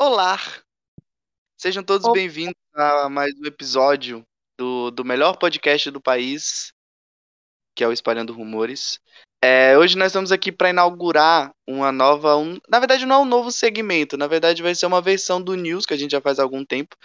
Olá! Sejam todos bem-vindos a mais um episódio do, do melhor podcast do país, que é o Espalhando Rumores. É, hoje nós estamos aqui para inaugurar uma nova. Um, na verdade, não é um novo segmento, na verdade, vai ser uma versão do News que a gente já faz há algum tempo,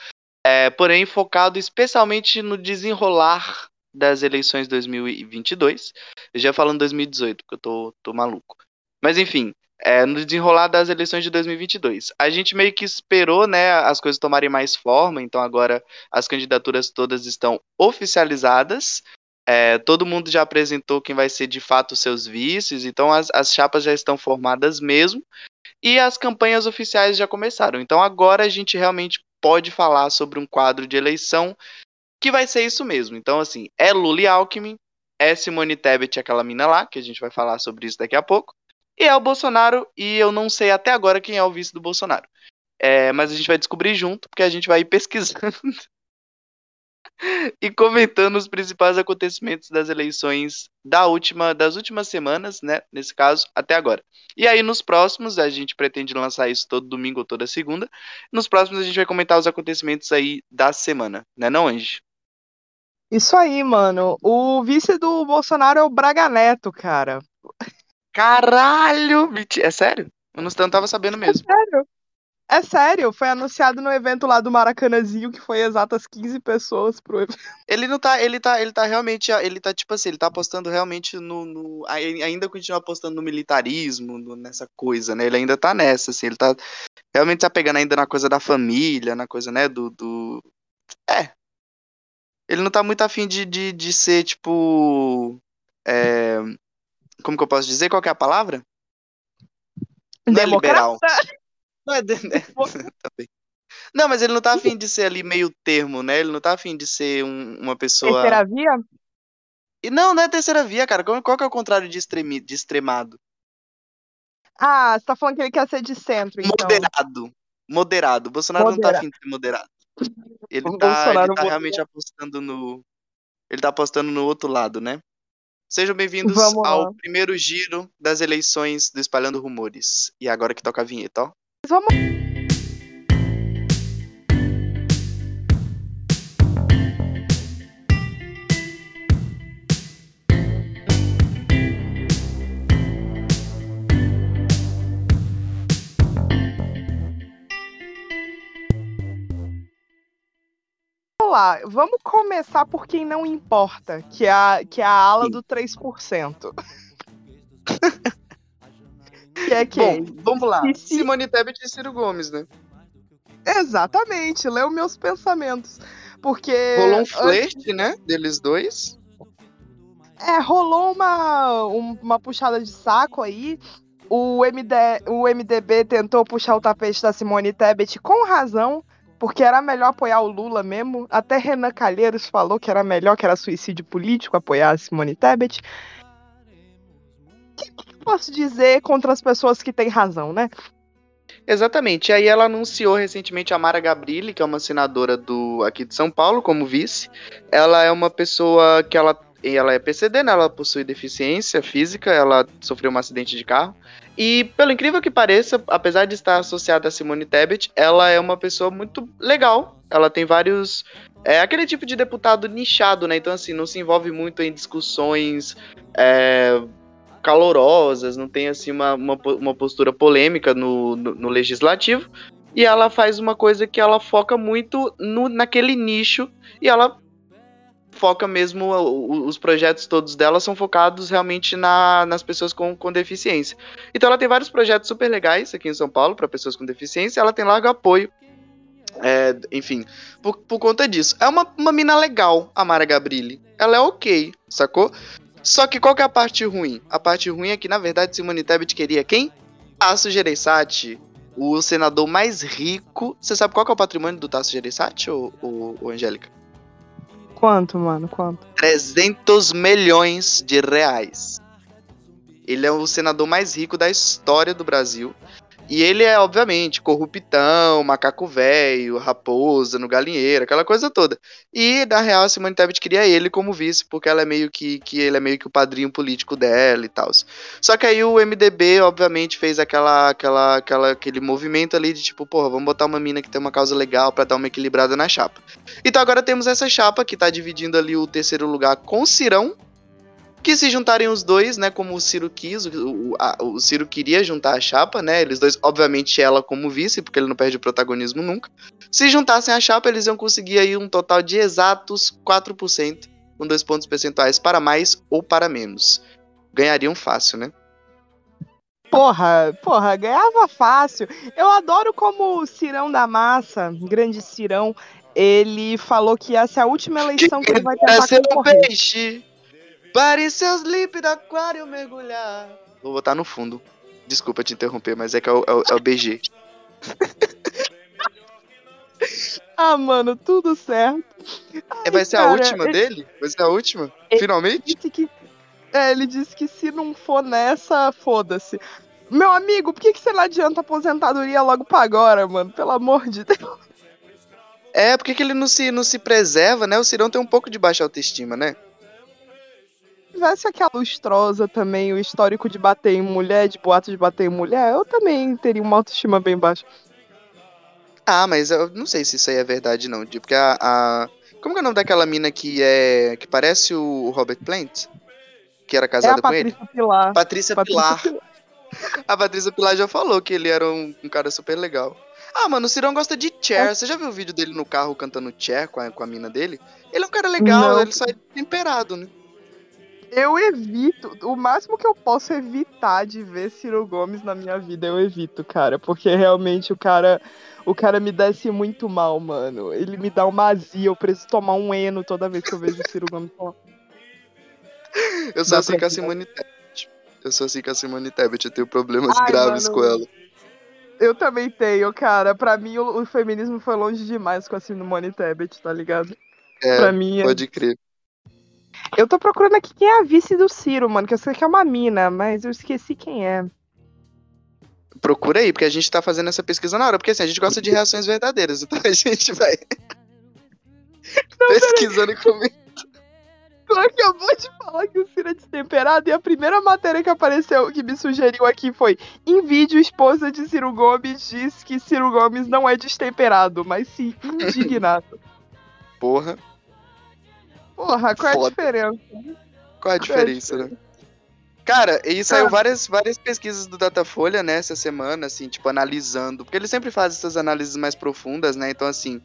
é, porém focado especialmente no desenrolar das eleições 2022. Eu já falando 2018, porque eu tô, tô maluco. Mas enfim, é, no desenrolar das eleições de 2022. A gente meio que esperou, né, as coisas tomarem mais forma, então agora as candidaturas todas estão oficializadas. É, todo mundo já apresentou quem vai ser de fato seus vices, então as, as chapas já estão formadas mesmo. E as campanhas oficiais já começaram. Então agora a gente realmente pode falar sobre um quadro de eleição que vai ser isso mesmo. Então, assim, é Lula e Alckmin, é Simone Tebet, aquela mina lá, que a gente vai falar sobre isso daqui a pouco. E é o Bolsonaro, e eu não sei até agora quem é o vice do Bolsonaro. É, mas a gente vai descobrir junto, porque a gente vai ir pesquisando e comentando os principais acontecimentos das eleições da última, das últimas semanas, né? Nesse caso, até agora. E aí, nos próximos, a gente pretende lançar isso todo domingo ou toda segunda. Nos próximos, a gente vai comentar os acontecimentos aí da semana, né, não, Angie? Isso aí, mano. O vice do Bolsonaro é o Braga Neto, cara. Caralho! É sério? Eu não, tava sabendo mesmo. É sério. É sério, foi anunciado no evento lá do Maracanãzinho, que foi exatas 15 pessoas pro evento. Ele não tá, ele tá, ele tá realmente, ele tá tipo assim, ele tá apostando realmente no, no ainda continua apostando no militarismo, no, nessa coisa, né? Ele ainda tá nessa, assim, ele tá realmente tá pegando ainda na coisa da família, na coisa, né, do, do... é. Ele não tá muito afim de, de, de ser, tipo, é como que eu posso dizer? Qual é a palavra? Não é liberal. Não é de... Não, mas ele não tá afim de ser ali meio termo, né? Ele não tá afim de ser um, uma pessoa. Terceira via? E não, não é terceira via, cara. Qual, qual que é o contrário de, extremi... de extremado? Ah, você tá falando que ele quer ser de centro, então. Moderado. Moderado. Bolsonaro Moderado. não tá afim de ser moderado. Ele tá, ele tá realmente apostando no. Ele tá apostando no outro lado, né? Sejam bem-vindos ao primeiro giro das eleições do Espalhando Rumores. E agora que toca a vinheta, ó. Vamos. Lá, vamos começar por quem não importa, que é a, que é a ala Sim. do 3%. que é quem? Bom, vamos lá. Simone Tebet e Ciro Gomes, né? Exatamente, leu meus pensamentos. Porque. Rolou um flerte, né? Deles dois. É, rolou uma, uma puxada de saco aí. O, MD, o MDB tentou puxar o tapete da Simone Tebet com razão, porque era melhor apoiar o Lula mesmo. Até Renan Calheiros falou que era melhor, que era suicídio político apoiar a Simone Tebet. O que, que posso dizer contra as pessoas que têm razão, né? Exatamente. E aí ela anunciou recentemente a Mara Gabrilli, que é uma senadora do aqui de São Paulo, como vice. Ela é uma pessoa que ela ela é PCD, né? Ela possui deficiência física, ela sofreu um acidente de carro. E, pelo incrível que pareça, apesar de estar associada a Simone Tebet, ela é uma pessoa muito legal. Ela tem vários. É aquele tipo de deputado nichado, né? Então, assim, não se envolve muito em discussões é, calorosas, não tem, assim, uma, uma, uma postura polêmica no, no, no, legislativo. E ela faz uma coisa que ela foca muito no, naquele nicho e ela foca mesmo, os projetos todos dela são focados realmente na, nas pessoas com, com deficiência. Então ela tem vários projetos super legais aqui em São Paulo para pessoas com deficiência, ela tem largo apoio. É, enfim, por, por conta disso. É uma, uma mina legal, a Mara Gabrilli. Ela é ok, sacou? Só que qual que é a parte ruim? A parte ruim é que, na verdade, Simone Tebet queria quem? Tasso Gereissati, o senador mais rico. Você sabe qual que é o patrimônio do Tasso Gereissati, ou, ou, ou Angélica? Quanto, mano? Quanto? 300 milhões de reais. Ele é o senador mais rico da história do Brasil. E ele é, obviamente, corruptão, macaco velho, raposa no galinheiro, aquela coisa toda. E, na real, a Simone Tebet queria ele como vice, porque ela é meio que, que ele é meio que o padrinho político dela e tal. Só que aí o MDB, obviamente, fez aquela, aquela, aquela, aquele movimento ali de tipo, porra, vamos botar uma mina que tem uma causa legal para dar uma equilibrada na chapa. Então agora temos essa chapa que tá dividindo ali o terceiro lugar com Cirão, que se juntarem os dois, né, como o Ciro quis, o, a, o, Ciro queria juntar a chapa, né, eles dois, obviamente ela como vice, porque ele não perde protagonismo nunca, se juntassem a chapa, eles iam conseguir aí um total de exatos 4%, com dois pontos percentuais para mais ou para menos. Ganhariam fácil, né? Porra, porra, ganhava fácil. Eu adoro como o Cirão da Massa, grande Cirão, ele falou que essa é a última eleição que, que ele vai tentar concorrer. Um peixe. Pare seus lípidos aquário mergulhar. Vou botar no fundo. Desculpa te interromper, mas é que é o, é o, é o BG. ah, mano, tudo certo. Ai, é, vai ser cara, a última ele... dele? Vai ser a última? Ele Finalmente? Disse que... É, ele disse que se não for nessa, foda-se. Meu amigo, por que, que você não adianta aposentadoria logo pra agora, mano? Pelo amor de Deus. É, por que ele não se, não se preserva, né? O Cirão tem um pouco de baixa autoestima, né? Tivesse aquela lustrosa também, o histórico de bater em mulher, de boato de bater em mulher, eu também teria uma autoestima bem baixa. Ah, mas eu não sei se isso aí é verdade, não. Porque a. a... Como que é o nome daquela mina que é. que parece o Robert Plant? Que era casada é com ele? Pilar. Patrícia, Patrícia Pilar. Pilar. a Patrícia Pilar já falou que ele era um, um cara super legal. Ah, mano, o Cirão gosta de Cher. É. Você já viu o vídeo dele no carro cantando Cher com a, com a mina dele? Ele é um cara legal, não. ele só é temperado, né? Eu evito, o máximo que eu posso evitar de ver Ciro Gomes na minha vida, eu evito, cara, porque realmente o cara, o cara me desce muito mal, mano. Ele me dá uma azia, eu preciso tomar um eno toda vez que eu vejo Ciro Gomes Eu sou assim com a Simone Tebet. Eu sou assim com a Simone Tebet, eu tenho problemas Ai, graves mano, com ela. Eu também tenho, cara. Pra mim, o, o, feminismo foi longe demais com a Simone Tebet, tá ligado? É, pra mim, é pode crer. Eu tô procurando aqui quem é a vice do Ciro, mano, que eu sei que é uma mina, mas eu esqueci quem é. Procura aí, porque a gente tá fazendo essa pesquisa na hora, porque assim, a gente gosta de reações verdadeiras, então a gente vai Não, pesquisando e comentando. Tu acabou de falar que o Ciro é destemperado e a primeira matéria que apareceu, que me sugeriu aqui foi: em vídeo, esposa de Ciro Gomes diz que Ciro Gomes não é destemperado, mas sim indignado. Porra. Porra, qual Foda. é a diferença? Qual é a diferença, né? Cara, e saiu ah. várias, várias pesquisas do Datafolha, né, essa semana, assim, tipo, analisando. Porque ele sempre faz essas análises mais profundas, né? Então, assim,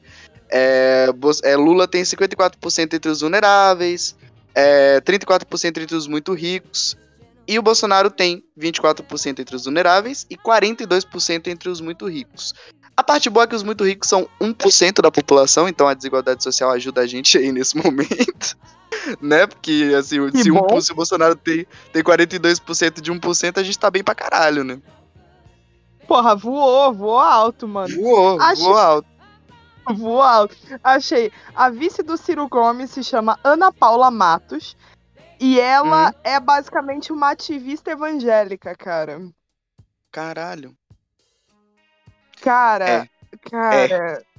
é, é, Lula tem 54% entre os vulneráveis, é, 34% entre os muito ricos, e o Bolsonaro tem 24% entre os vulneráveis e 42% entre os muito ricos. A parte boa é que os muito ricos são 1% da população, então a desigualdade social ajuda a gente aí nesse momento. né? Porque, assim, se, um, se o Bolsonaro tem, tem 42% de 1%, a gente tá bem pra caralho, né? Porra, voou, voou alto, mano. Voou, voou alto. Voou alto. Achei. A vice do Ciro Gomes se chama Ana Paula Matos. E ela hum. é basicamente uma ativista evangélica, cara. Caralho. Cara, é. cara. É.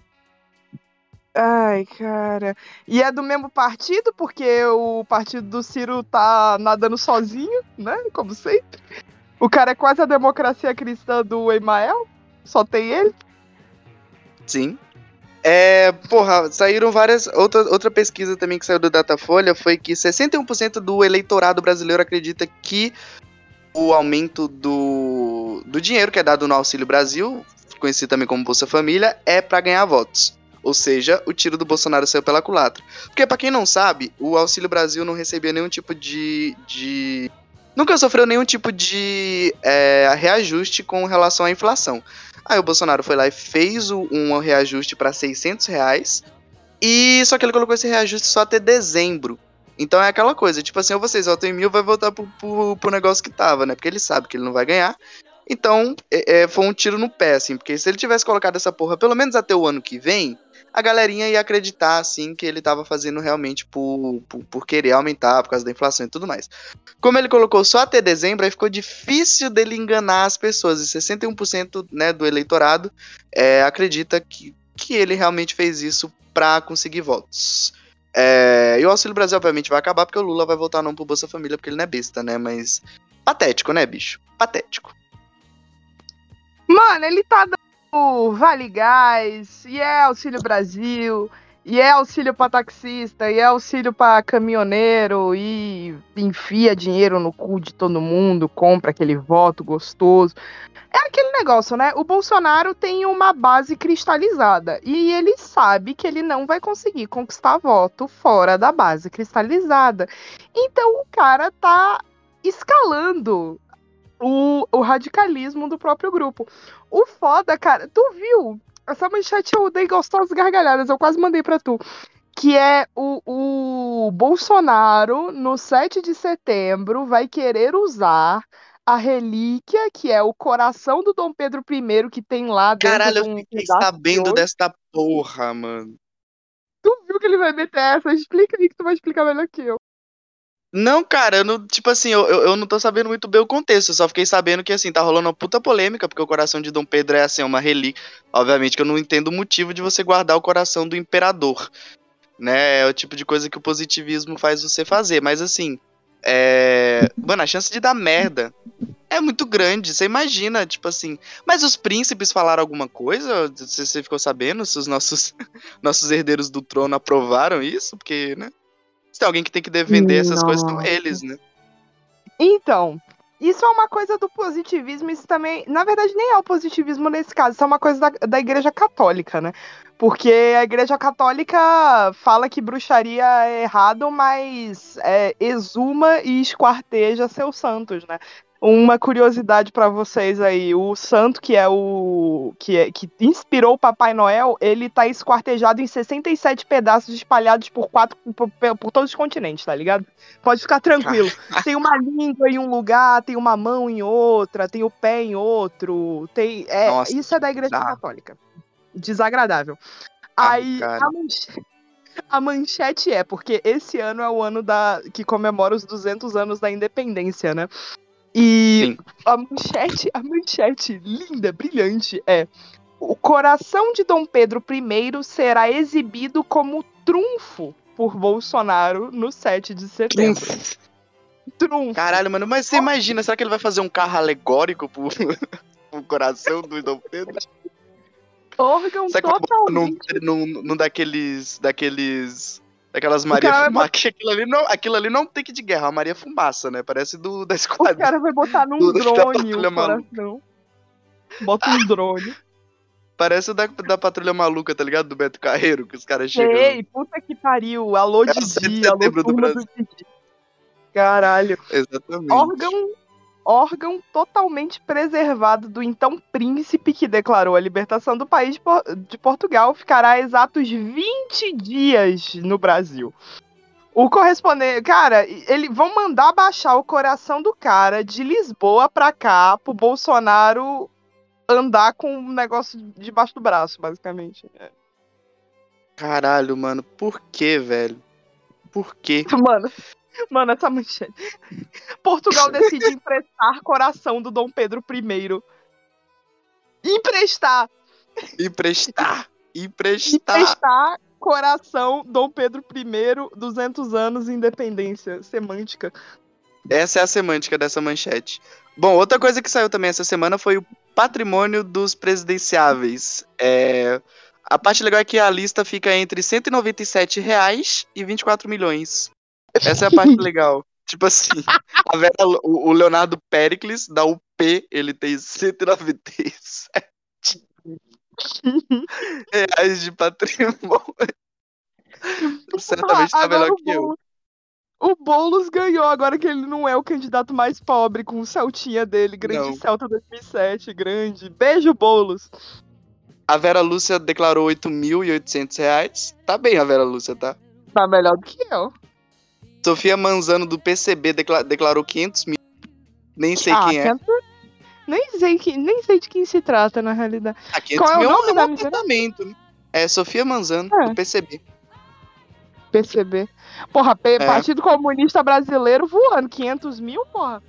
Ai, cara. E é do mesmo partido, porque o partido do Ciro tá nadando sozinho, né? Como sempre. O cara é quase a democracia cristã do Emael. Só tem ele. Sim. É, porra, saíram várias. Outra, outra pesquisa também que saiu do Datafolha foi que 61% do eleitorado brasileiro acredita que o aumento do, do dinheiro que é dado no Auxílio Brasil conhecido também como Bolsa Família, é para ganhar votos. Ou seja, o tiro do Bolsonaro saiu pela culatra. Porque, para quem não sabe, o Auxílio Brasil não recebia nenhum tipo de. de... Nunca sofreu nenhum tipo de é, reajuste com relação à inflação. Aí o Bolsonaro foi lá e fez o, um reajuste para 600 reais. E só que ele colocou esse reajuste só até dezembro. Então é aquela coisa, tipo assim, ou vocês votam em mil, vai voltar pro, pro, pro negócio que tava, né? Porque ele sabe que ele não vai ganhar. Então, é, é, foi um tiro no pé, assim, porque se ele tivesse colocado essa porra pelo menos até o ano que vem, a galerinha ia acreditar, assim, que ele tava fazendo realmente por, por, por, querer aumentar por causa da inflação e tudo mais. Como ele colocou só até dezembro, aí ficou difícil dele enganar as pessoas. E 61% né, do eleitorado é, acredita que, que ele realmente fez isso para conseguir votos. É, e o Auxílio Brasil, obviamente, vai acabar porque o Lula vai voltar não pro Bolsa Família, porque ele não é besta, né? Mas. Patético, né, bicho? Patético. Mano, ele tá dando Vale Gás, e é Auxílio Brasil, e é auxílio para taxista, e é auxílio para caminhoneiro, e enfia dinheiro no cu de todo mundo, compra aquele voto gostoso. É aquele negócio, né? O Bolsonaro tem uma base cristalizada e ele sabe que ele não vai conseguir conquistar voto fora da base cristalizada. Então o cara tá escalando o, o radicalismo do próprio grupo. O foda, cara, tu viu? Essa manchete eu dei gostosas gargalhadas, eu quase mandei pra tu. Que é o, o Bolsonaro, no 7 de setembro, vai querer usar a relíquia, que é o coração do Dom Pedro I, que tem lá dentro Caralho, de um eu fiquei sabendo de desta porra, mano. Tu viu que ele vai meter essa? Explica aí que tu vai explicar melhor que eu. Não, cara, eu não, tipo assim, eu, eu não tô sabendo muito bem o contexto, eu só fiquei sabendo que, assim, tá rolando uma puta polêmica, porque o coração de Dom Pedro é, assim, uma relíquia. Obviamente que eu não entendo o motivo de você guardar o coração do imperador, né? É o tipo de coisa que o positivismo faz você fazer, mas, assim, é... Mano, a chance de dar merda é muito grande, você imagina, tipo assim. Mas os príncipes falaram alguma coisa? Você ficou sabendo se os nossos, nossos herdeiros do trono aprovaram isso? Porque, né? Se tem alguém que tem que defender essas Nossa. coisas, são eles, né? Então, isso é uma coisa do positivismo, isso também. Na verdade, nem é o positivismo nesse caso, isso é uma coisa da, da Igreja Católica, né? Porque a Igreja Católica fala que bruxaria é errado, mas é, exuma e esquarteja seus santos, né? Uma curiosidade para vocês aí, o santo que é o que, é, que inspirou o Papai Noel, ele tá esquartejado em 67 pedaços espalhados por quatro por, por todos os continentes, tá ligado? Pode ficar tranquilo. Tem uma língua em um lugar, tem uma mão em outra, tem o pé em outro, tem é, Nossa, isso é da Igreja Católica. Desagradável. Ah, aí a manchete, a manchete é porque esse ano é o ano da que comemora os 200 anos da independência, né? E Sim. a manchete, a manchete linda, brilhante é: o coração de Dom Pedro I será exibido como trunfo por Bolsonaro no 7 de setembro. Trunfo. trunfo. Caralho, mano, mas você imagina, será que ele vai fazer um carro alegórico pro, pro coração do Dom Pedro? Órgão será totalmente... Num, num, num daqueles, daqueles Aquelas Maria Fumaça. Vai... Que aquilo ali, não, aquilo ali não é um take de guerra, é a Maria Fumaça, né? Parece do, da esquadra. O cara vai botar num do, drone o coração. Bota um drone. Parece o da, da Patrulha Maluca, tá ligado? Do Beto Carreiro, que os caras chegam. Ei, puta que pariu. Alô, é Didi. Alô, do Brasil. Do Caralho. Exatamente. Órgão órgão totalmente preservado do então príncipe que declarou a libertação do país de Portugal, ficará exatos 20 dias no Brasil. O correspondente, cara, eles vão mandar baixar o coração do cara de Lisboa pra cá, pro Bolsonaro andar com um negócio debaixo do braço, basicamente. Caralho, mano, por que, velho? Por quê? Mano, Mano, essa manchete. Portugal decide emprestar coração do Dom Pedro I. Emprestar. Emprestar. Emprestar. Emprestar coração Dom Pedro I, 200 anos independência. Semântica. Essa é a semântica dessa manchete. Bom, outra coisa que saiu também essa semana foi o patrimônio dos presidenciáveis. É, a parte legal é que a lista fica entre 197 reais e 24 milhões. Essa é a parte legal. Tipo assim, a Vera, o, Leonardo Pericles, da UP, ele tem 197 reais de patrimônio. Certamente tá melhor que eu. O Boulos ganhou, agora que ele não é o candidato mais pobre, com o Celtinha dele, grande não. Celta 2007, grande. Beijo, Boulos. A Vera Lúcia declarou 8.800 reais. Tá bem a Vera Lúcia, tá? Tá melhor do que eu. Sofia Manzano do PCB declarou 500 mil. Nem sei ah, quem é. Nem sei, que, nem sei de quem se trata, na realidade. Ah, 500 Qual é o mil nome é um da miséria? apartamento, né? É Sofia Manzano, É. do PCB. PCB. Porra, P- É. Partido Comunista Brasileiro voando. 500 mil, porra.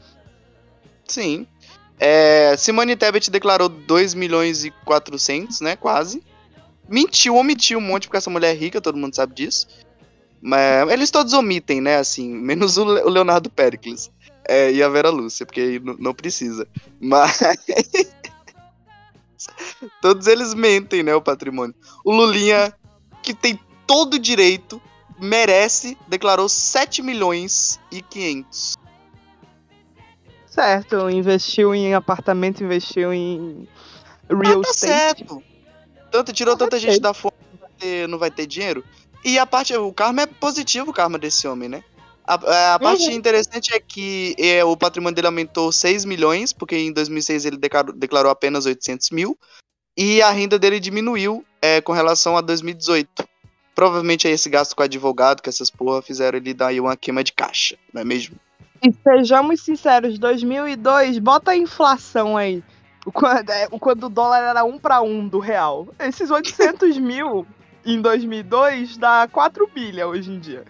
Sim. É, Simone Tebet declarou 2 milhões e 400, né? Quase. Mentiu, omitiu um monte porque essa mulher é rica, todo mundo sabe disso. Mas eles todos omitem, né? Assim, menos o Le- o Leonardo Pericles. É, e a Vera Lúcia, porque não precisa. Mas. todos eles mentem, né? O patrimônio. O Lulinha, que tem todo o direito, merece, declarou 7 milhões e 500. Certo, investiu em apartamento, investiu em real Ah, tá estate. certo. Tanto tirou Tá tanta gente da fome, não vai ter, não vai ter dinheiro. E a parte, o karma é positivo, o karma desse homem, né? A, a parte Uhum. interessante é que é, o patrimônio dele aumentou 6 milhões, porque em 2006 ele declarou, declarou apenas 800 mil. E a renda dele diminuiu é, com relação a 2018. Provavelmente é esse gasto com advogado que essas porra fizeram ele dar aí uma queima de caixa, não é mesmo? E sejamos sinceros, 2002, bota a inflação aí. O Quando, é, o- quando o dólar era um para um do real. Esses 800 mil em 2002 dá 4 bilhões hoje em dia.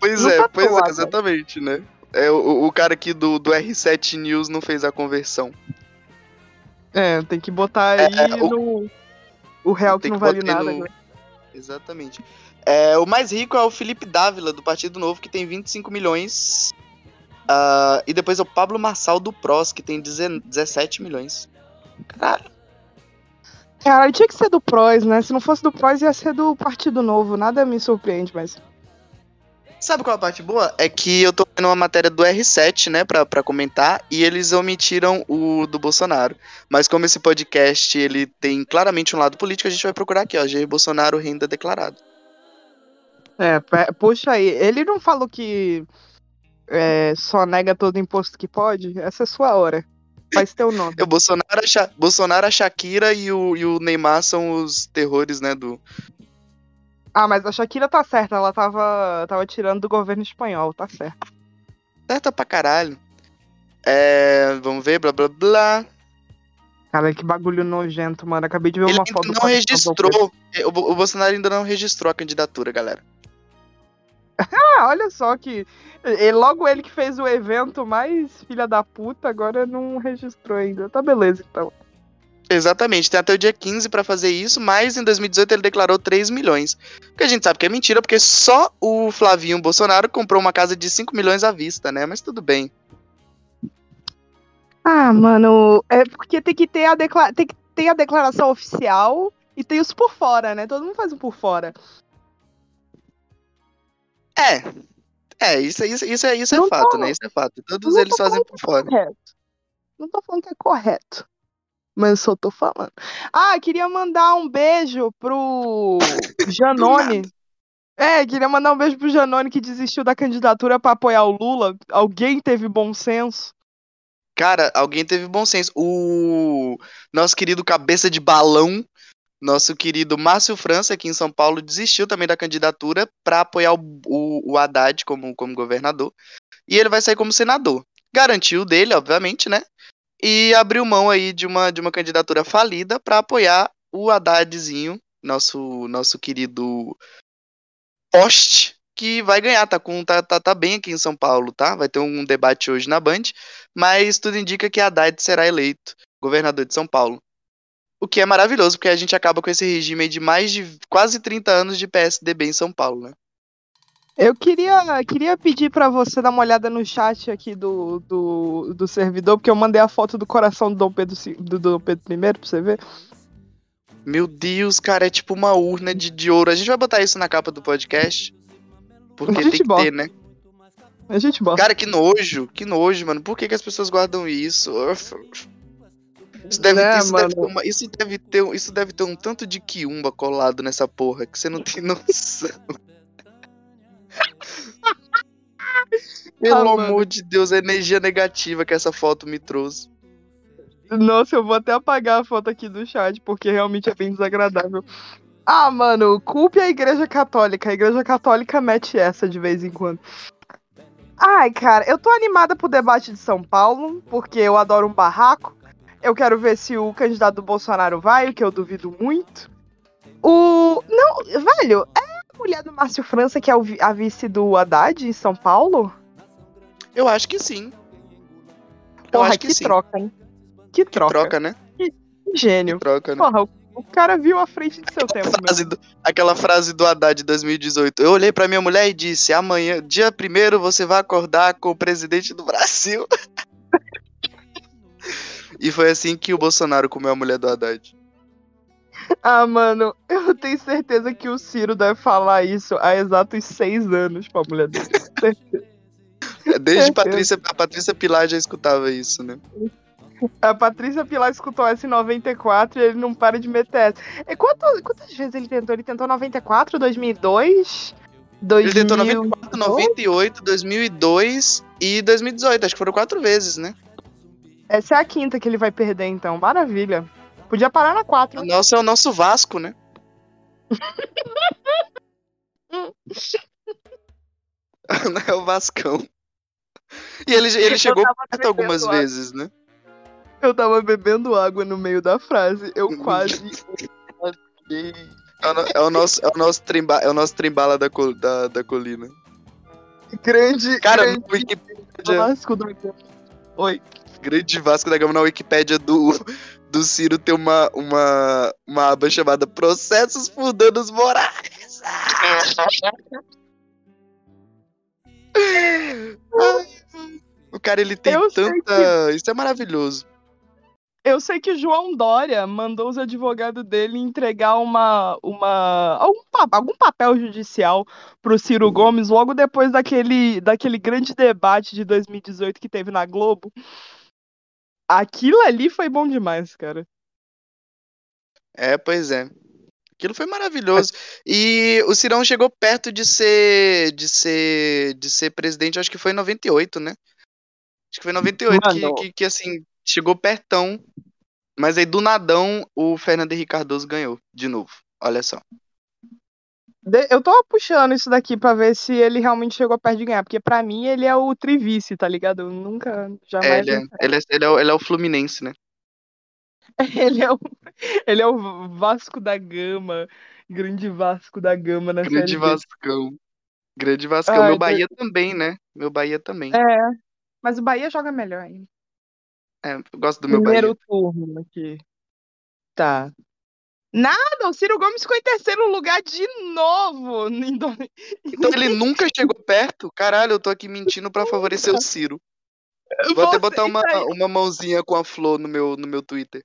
Pois Não é, tá pois toa, é, exatamente, né? É, o, o cara aqui do, do R7 News não fez a conversão. É, tem que botar aí É, o- no. O real que não que vale nada. no- né? Exatamente. É, o mais rico é o Felipe Dávila, do Partido Novo, que tem 25 milhões. Ah, e depois é o Pablo Marçal, do PROS, que tem 10 17 milhões. Caralho. Cara, tinha que ser do PROS, né? Se não fosse do PROS, ia ser do Partido Novo. Nada me surpreende, mas. Sabe qual é a parte boa? É que eu tô vendo uma matéria do R7, né, pra, pra comentar, e eles omitiram o do Bolsonaro. Mas como esse podcast, ele tem claramente um lado político, a gente vai procurar aqui, ó, Jair Bolsonaro, renda declarado. É, puxa aí. Ele não falou que é, só nega todo imposto que pode? Essa é sua hora. Faz teu nome. O Bolsonaro, a, Bolsonaro, a Shakira e o, e o Neymar são os terrores, né, do... Ah, mas a Shakira tá certa. Ela tava, tava tirando do governo espanhol, tá certo. Certa pra caralho. É, vamos ver, blá blá blá. Cara, que bagulho nojento, mano. Acabei de ver Ele uma foto do não registrou. é, Bo- o Bolsonaro ainda não registrou a candidatura, galera. Ah, olha só que. e- logo ele que fez o evento mais filha da puta, agora não registrou ainda. Tá beleza, então. Exatamente, tem até o dia 15 pra fazer isso, mas em 2018 ele declarou 3 milhões. Que a gente sabe que é mentira, porque só o Flavinho Bolsonaro comprou uma casa de 5 milhões à vista, né? Mas tudo bem. Ah, mano, é porque tem que ter a, decla... tem que ter a declaração oficial e tem os por fora, né? Todo mundo faz um por fora. É. É, isso, isso, isso é, isso é fato, tô- né? Isso é fato. Todos eles fazem por fora. Correto. Não tô falando que é correto. Mas eu só tô falando. Ah, queria mandar um beijo pro Janone. É, queria mandar um beijo pro Janone que desistiu da candidatura pra apoiar o Lula. Alguém teve bom senso. Cara, alguém teve bom senso. O nosso querido cabeça de balão, nosso querido Márcio França, aqui em São Paulo, desistiu também da candidatura para apoiar o, o, o Haddad como, como governador. E ele vai sair como senador. Garantiu dele, obviamente, né? E abriu mão aí de uma, de uma candidatura falida para apoiar o Haddadzinho, nosso, nosso querido poste, que vai ganhar, tá, com, tá, tá, tá bem aqui em São Paulo, tá? Vai ter um debate hoje na Band mas tudo indica que Haddad será eleito governador de São Paulo. O que é maravilhoso, porque a gente acaba com esse regime de mais de quase 30 anos de PSDB em São Paulo, né? Eu queria, queria pedir pra você dar uma olhada no chat aqui do, do, do servidor, porque eu mandei a foto do coração do Dom Pedro, do Dom Pedro I pra você ver. Meu Deus, cara, é tipo uma urna de, de ouro. A gente vai botar isso na capa do podcast. Porque tem que bota. ter, né? A gente bota. Cara, que nojo, que nojo, mano. Por que, que as pessoas guardam isso? Isso deve, Né, isso, deve uma- isso, deve ter, isso deve ter um tanto de quiumba colado nessa porra que você não tem noção. Pelo Ah, mano. amor de Deus, a energia negativa que essa foto me trouxe. Nossa, eu vou até apagar a foto aqui do chat, porque realmente é bem desagradável. Ah, mano, culpe a Igreja Católica. A Igreja Católica mete essa de vez em quando. Ai, cara, eu tô animada pro debate de São Paulo, porque eu adoro um barraco. Eu quero ver se o candidato do Bolsonaro vai, o que eu duvido muito. O. Não, velho, é a mulher do Márcio França que é a vice do Haddad em São Paulo? Eu acho que sim. Eu Porra, acho que, que sim. troca, hein? Que troca. Troca, né? Que gênio. Troca, né? Porra, o, cara viu a frente de seu tempo mesmo. Frase do- aquela frase do Haddad de 2018. Eu olhei pra minha mulher e disse: amanhã, dia primeiro, você vai acordar com o presidente do Brasil. e foi assim que o Bolsonaro comeu a mulher do Haddad. Ah, mano, eu tenho certeza que o Ciro deve falar isso há exatos seis anos pra mulher dele. Desde Certeza. Patrícia, a Patrícia Pilar já escutava isso, né? A Patrícia Pilar escutou essa em 94 e ele não para de meter essa. E quanto- quantas vezes ele tentou? Ele tentou 94, 2002? Ele tentou 2000? 94, 98, 2002 e 2018. Acho que foram quatro vezes, né? Essa é a quinta que ele vai perder, então. Maravilha. Podia parar na 4. O nosso é o nosso Vasco, né? é o Vascão. E ele, ele Eu chegou perto algumas água. vezes, né? Eu tava bebendo água no meio da frase. Eu quase. É o, é o nosso, é o nosso, tremba, é o nosso trembala da, col- da, da colina. grande. Cara, grande Gama. Oi. Grande Vasco da Gama na Wikipédia do, do Ciro tem uma, uma, uma aba chamada Processos por Danos Morais. Ai, o cara, ele tem Eu tanta. Isso é maravilhoso. Eu sei que o João Dória mandou os advogados dele entregar uma, uma algum, algum papel judicial pro Ciro Gomes logo depois daquele, daquele grande debate de 2018 que teve na Globo. Aquilo ali foi bom demais, cara. É, pois é. Aquilo foi maravilhoso. E o Cirão chegou perto de ser de ser de ser presidente, acho que foi em 98, né? Acho que foi em 98 que, que, que, assim, chegou pertão. Mas aí do nadão o Fernando Henrique Cardoso ganhou de novo. Olha só. Eu tô puxando isso daqui pra ver se ele realmente chegou perto de ganhar, porque pra mim ele é o trivice, tá ligado? Eu nunca, É, jamais. ele, é, ele, é, ele, é, o- ele é o Fluminense, né? Ele é o, ele é o Vasco da Gama, grande Vasco da Gama na Grande. Vascão. Grande Vascão. Ai, Meu Bahia também, né? Meu Bahia também. É, mas o Bahia joga melhor ainda. É, eu gosto do meu Primeiro Bahia. turno aqui. Tá. Nada, o Ciro Gomes ficou em terceiro lugar de novo. Então ele nunca chegou perto? Caralho, eu tô aqui mentindo pra favorecer o Ciro. Vou até Você- botar uma, uma mãozinha com a flor no meu, no meu Twitter.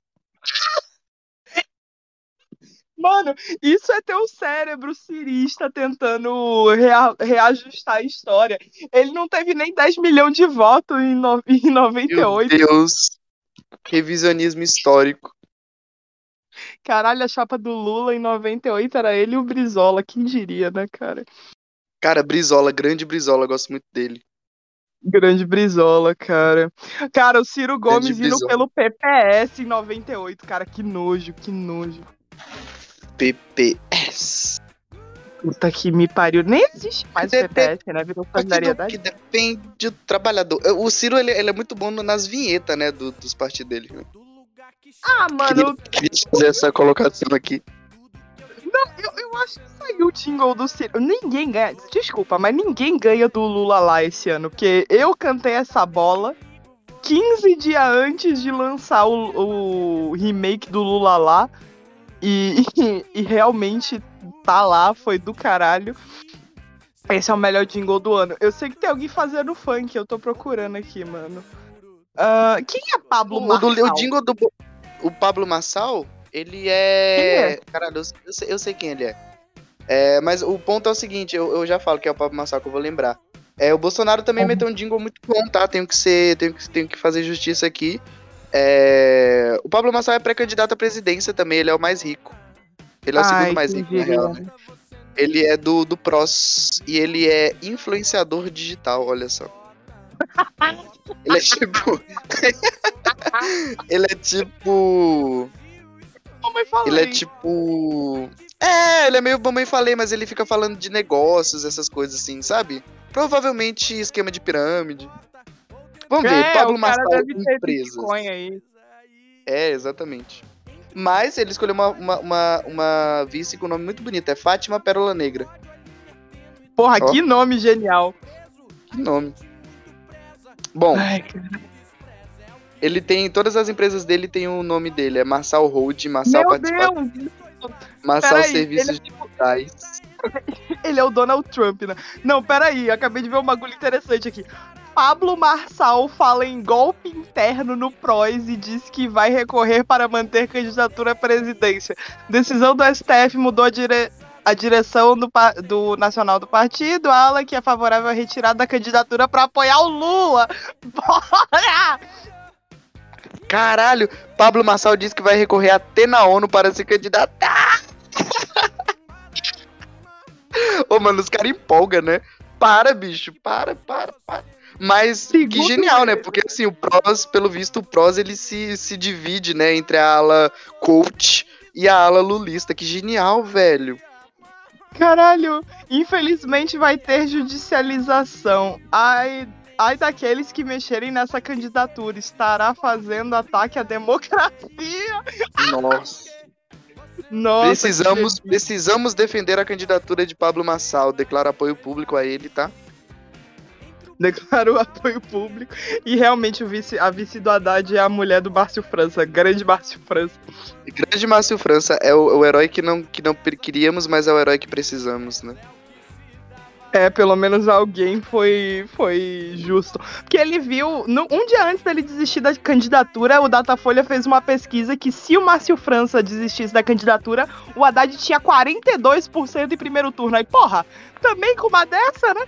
Mano, isso é teu cérebro cirista tentando rea- reajustar a história. Ele não teve nem 10 milhões de votos em, no- em Meu 98. Deus. Revisionismo histórico. Caralho, a chapa do Lula em 98 era ele e o Brizola. Quem diria, né, cara? Cara, Brizola, grande Brizola, gosto muito dele. Grande Brizola, cara. Cara, o Ciro Gomes indo Brizola. pelo PPS em 98. Cara, que nojo, que nojo. PPS. Puta que me pariu. Nem existe mais o PP, PPS, né? Virou solidariedade. que depende do trabalhor. O Ciro, ele, ele é muito bom nas vinhetas, né, do- dos partidos dele. né? Ah, mano, Queria fazer essa colocação aqui. eu, eu acho que saiu o jingle do Ciro. Ninguém ganha. Desculpa, mas ninguém ganha do Lula lá esse ano. Porque eu cantei essa bola 15 dias antes de lançar o, o remake do Lula lá. E, e, realmente tá lá, foi do caralho. Esse é o melhor jingle do ano. Eu sei que tem alguém fazendo funk, eu tô procurando aqui, mano. Ah, quem é Pablo O, do, o jingle do o Pablo Massal, ele é. Caralho, eu, eu sei, eu sei quem ele é. É, Mas o ponto é o seguinte, eu, eu já falo que é o Pablo Massal que eu vou lembrar. É, o Bolsonaro também Uhum. meteu um jingle muito bom, tá? Tenho que ser. Tenho que, tenho que fazer justiça aqui. É, O Pablo Massal é pré-candidato à presidência também, ele é o mais rico. Ele é o Ai, segundo mais rico, na real, né? Ele é do, do PROS e ele é influenciador digital, olha só. Ele é tipo. ele é tipo. Mamãe falei. Ele é tipo. É, ele é meio mamãe falei, mas ele fica falando de negócios, essas coisas assim, sabe? Provavelmente esquema de pirâmide. Vamos ver, É, Pablo o cara Massal deve ter empresas. Bitcoin aí. É, exatamente. Mas ele escolheu uma, uma, uma, uma vice com um nome muito bonito, é Fátima Pérola Negra. Porra, Ó. que nome genial. Que nome. Bom, Ai, ele tem. Todas as empresas dele tem o nome dele. É Marçal Hold, Marçal Participação! Marçal Serviços Digitais. Ele é o Donald Trump, né? Não, peraí, acabei de ver um bagulho interessante aqui. Pablo Marçal fala em golpe interno no PROS e diz que vai recorrer para manter candidatura à presidência. Decisão do STF mudou a, dire- a direção do, do nacional do partido, ala que é favorável à retirada da candidatura para apoiar o Lula. Bora! Caralho, Pablo Marçal disse que vai recorrer até na ONU para se candidatar. Ô, mano, os caras empolgam, né? Para, bicho, para, para, para. Mas que Segundo genial, né? Porque assim, o PROS, pelo visto, o PROS ele se, se divide, né? Entre a ala coach e a ala lulista. Que genial, velho. Caralho, infelizmente vai ter judicialização. Ai, ai daqueles que mexerem nessa candidatura. Estará fazendo ataque à democracia. Nossa. Nossa, precisamos, precisamos defender a candidatura de Pablo Marçal. Declaro apoio público a ele, tá? declarou apoio público. E realmente vice, a vice do Haddad é a mulher do Márcio França, grande Márcio França. Grande Márcio França é o, o herói que não, que não queríamos, mas é o herói que precisamos, né? É, pelo menos alguém foi, foi justo. Porque ele viu, no- um dia antes dele desistir da candidatura, o Datafolha fez uma pesquisa que se o Márcio França desistisse da candidatura, o Haddad tinha 42% em primeiro turno. Aí, porra, também com uma dessa, né?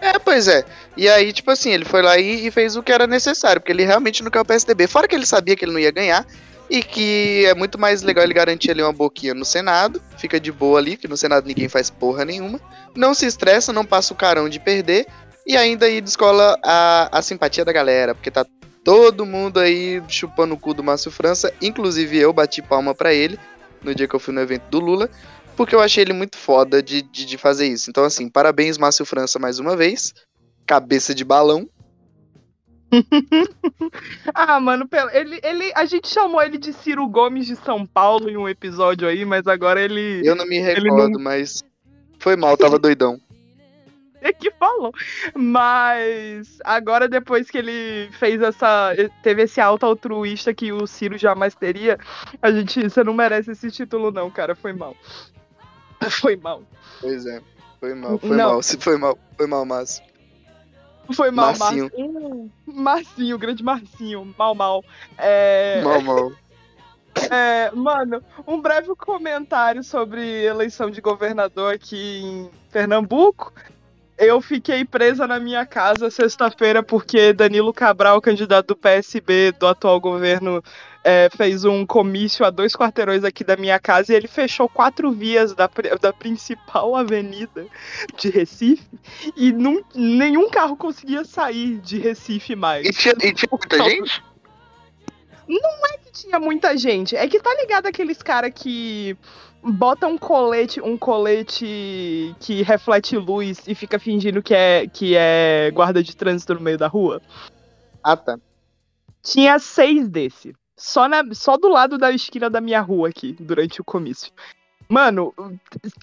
É, pois é. E aí, tipo assim, ele foi lá e, e fez o que era necessário, porque ele realmente não quer o PSDB. Fora que ele sabia que ele não ia ganhar. E que é muito mais legal ele garantir ali uma boquinha no Senado. Fica de boa ali, que no Senado ninguém faz porra nenhuma. Não se estressa, não passa o carão de perder. E ainda aí descola a, a simpatia da galera, porque tá todo mundo aí chupando o cu do Márcio França. Inclusive eu bati palma pra ele no dia que eu fui no evento do Lula. Porque eu achei ele muito foda de, de, de fazer isso. Então, assim, parabéns, Márcio França, mais uma vez. Cabeça de balão. Ah, mano, pelo- ele, ele, a gente chamou ele de Ciro Gomes de São Paulo em um episódio aí, mas agora ele. Eu não me recordo, mas foi mal, tava doidão. é que falou. Mas agora, depois que ele fez essa. Teve esse alto altruísta que o Ciro jamais teria, a gente. Você não merece esse título, não, cara. Foi mal. Foi mal. Pois é, foi mal, foi Não. mal, se foi mal, foi mal, Márcio. Foi mal, Marcinho. Marcinho. Marcinho, grande Marcinho. Mal, mal. É. Mal, mal. É, mano, um breve comentário sobre eleição de governador aqui em Pernambuco. Eu fiquei presa na minha casa sexta-feira porque Danilo Cabral, candidato do PSB do atual governo, é, fez um comício a dois quarteirões aqui da minha casa e ele fechou quatro vias da, da principal avenida de Recife e num- nenhum carro conseguia sair de Recife mais E tinha, e tinha muita gente? tinha muita gente. É que tá ligado aqueles cara que bota um colete, um colete que reflete luz e fica fingindo que é que é guarda de trânsito no meio da rua? Ah, tá. Tinha seis desse. Só, na, só do lado da esquina da minha rua aqui, durante o comício. Mano,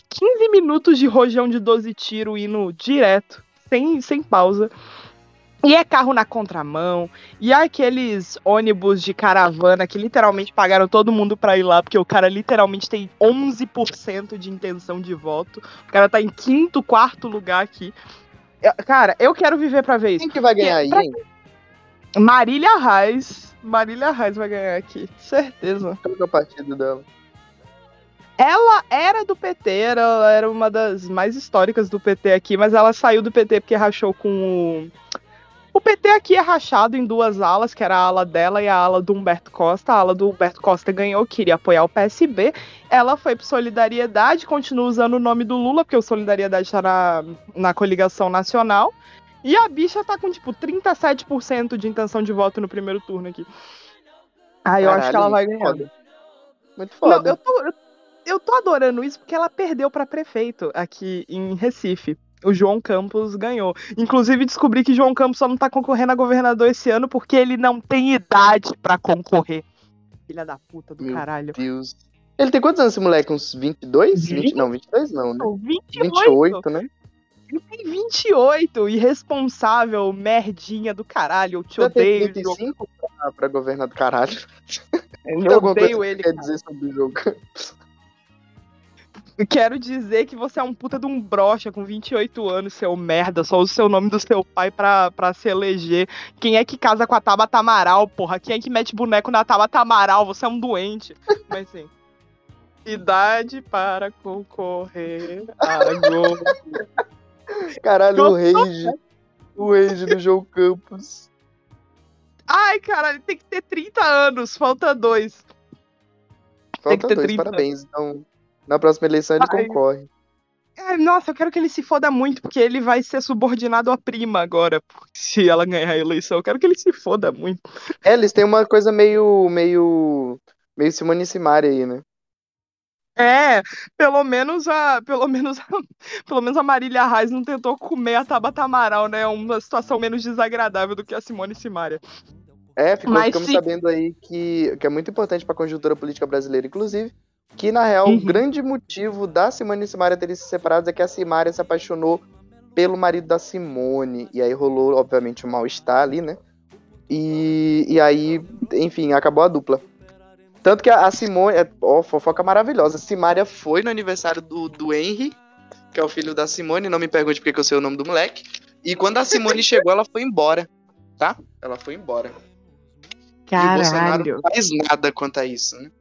15 minutos de rojão de 12 tiros indo direto, sem, sem pausa. E é carro na contramão. E é aqueles ônibus de caravana que literalmente pagaram todo mundo pra ir lá, porque o cara literalmente tem 11% de intenção de voto. O cara tá em quinto, quarto lugar aqui. Cara, eu quero viver pra ver isso. Quem que vai ganhar aí, hein? Marília Reis. Marília Reis vai ganhar aqui. Certeza. Qual que é o partido dela? Ela era do PT, era, ela era uma das mais históricas do PT aqui, mas ela saiu do PT porque rachou com o. O PT aqui é rachado em duas alas, que era a ala dela e a ala do Humberto Costa. A ala do Humberto Costa ganhou, queria apoiar o PSB. Ela foi pro Solidariedade, continua usando o nome do Lula, porque o Solidariedade tá na, na coligação nacional. E a bicha tá com, tipo, 37% de intenção de voto no primeiro turno aqui. Ah, eu acho que ela Caralho, vai ganhar. foda. Muito Não, foda. eu tô, eu, tô adorando isso porque ela perdeu pra prefeito aqui em Recife. o João Campos ganhou. Inclusive, descobri que João Campos só não tá concorrendo a governador esse ano porque ele não tem idade para concorrer. Filha da puta do Meu caralho. Deus. Ele tem quantos anos esse moleque? Uns 22? 20? 20, não, 22 não, né? Não, 28. 28, né? Ele tem 28, irresponsável, merdinha do caralho. Eu te Já tem odeio, João 35 pra, pra governar do caralho. Eu Tem alguma odeio ele. que quer dizer sobre o jogo? Quero dizer que você é um puta de um brocha com 28 anos, seu merda. Só usa o seu nome do seu pai pra, pra se eleger. Quem é que casa com a Tabata Amaral, porra? Quem é que mete boneco na Tabata Amaral? Você é um doente. Mas sim. Idade para concorrer agora. Caralho, o rage. O rage do João Campos. Ai, caralho, tem que ter 30 anos. Falta dois. Tem que Falta ter dois, 30. parabéns. Então, na próxima eleição ele Ai. concorre. Ai, nossa, eu quero que ele se foda muito, porque ele vai ser subordinado à prima agora. Se ela ganhar a eleição, eu quero que ele se foda muito. É, eles têm uma coisa meio. meio. meio Simone Simaria aí, né? É, pelo menos a, pelo menos a, pelo menos a Marília Reis não tentou comer a Tabata Amaral, né? É uma situação menos desagradável do que a Simone Simaria. É, ficou, Mas ficamos se- sabendo aí que, que é muito importante pra conjuntura política brasileira, inclusive, que na real Uhum. o grande motivo da Simone e Simaria terem se separado é que a Simaria se apaixonou pelo marido da Simone. E aí rolou, obviamente, um mal-estar ali, né? E, e aí, enfim, acabou a dupla. Tanto que a, a Simone. É, ó, fofoca maravilhosa. A Simaria foi no aniversário do, do Henry, que é o filho da Simone. Não me pergunte porque que eu sei o nome do moleque. E quando a Simone chegou, ela foi embora. Tá? Ela foi embora. E o Bolsonaro não faz nada quanto a isso, né?